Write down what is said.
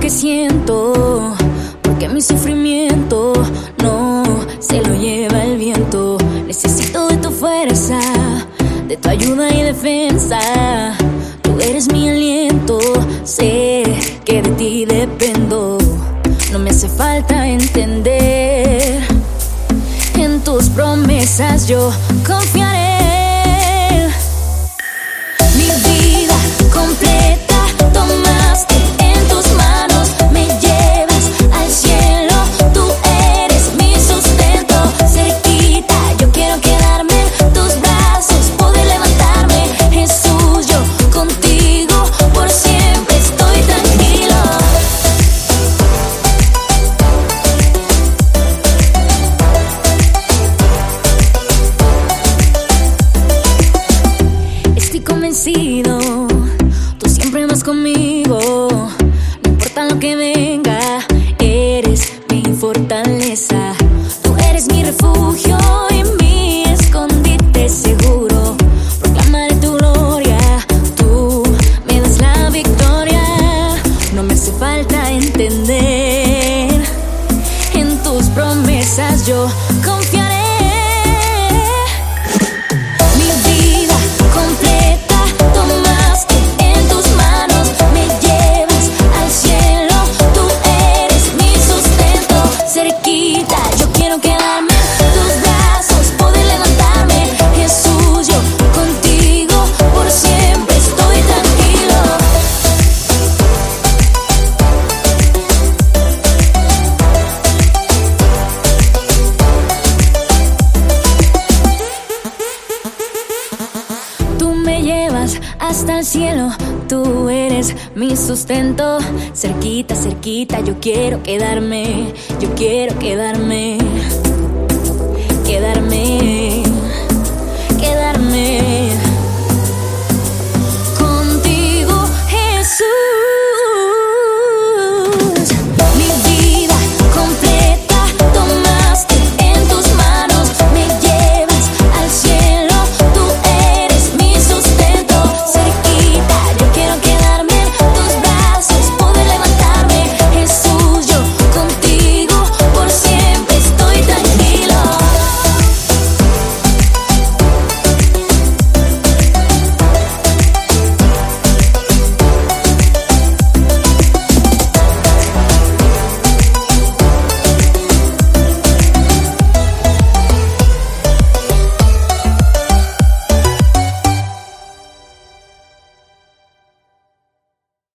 que siento, porque mi sufrimiento no se lo lleva el viento. Necesito de tu fuerza, de tu ayuda y defensa. Tú eres mi aliento, sé que de ti dependo. No me hace falta entender. En tus promesas yo confiaré. 不用。Hasta el cielo, tú eres mi sustento. Cerquita, cerquita, yo quiero quedarme, yo quiero quedarme.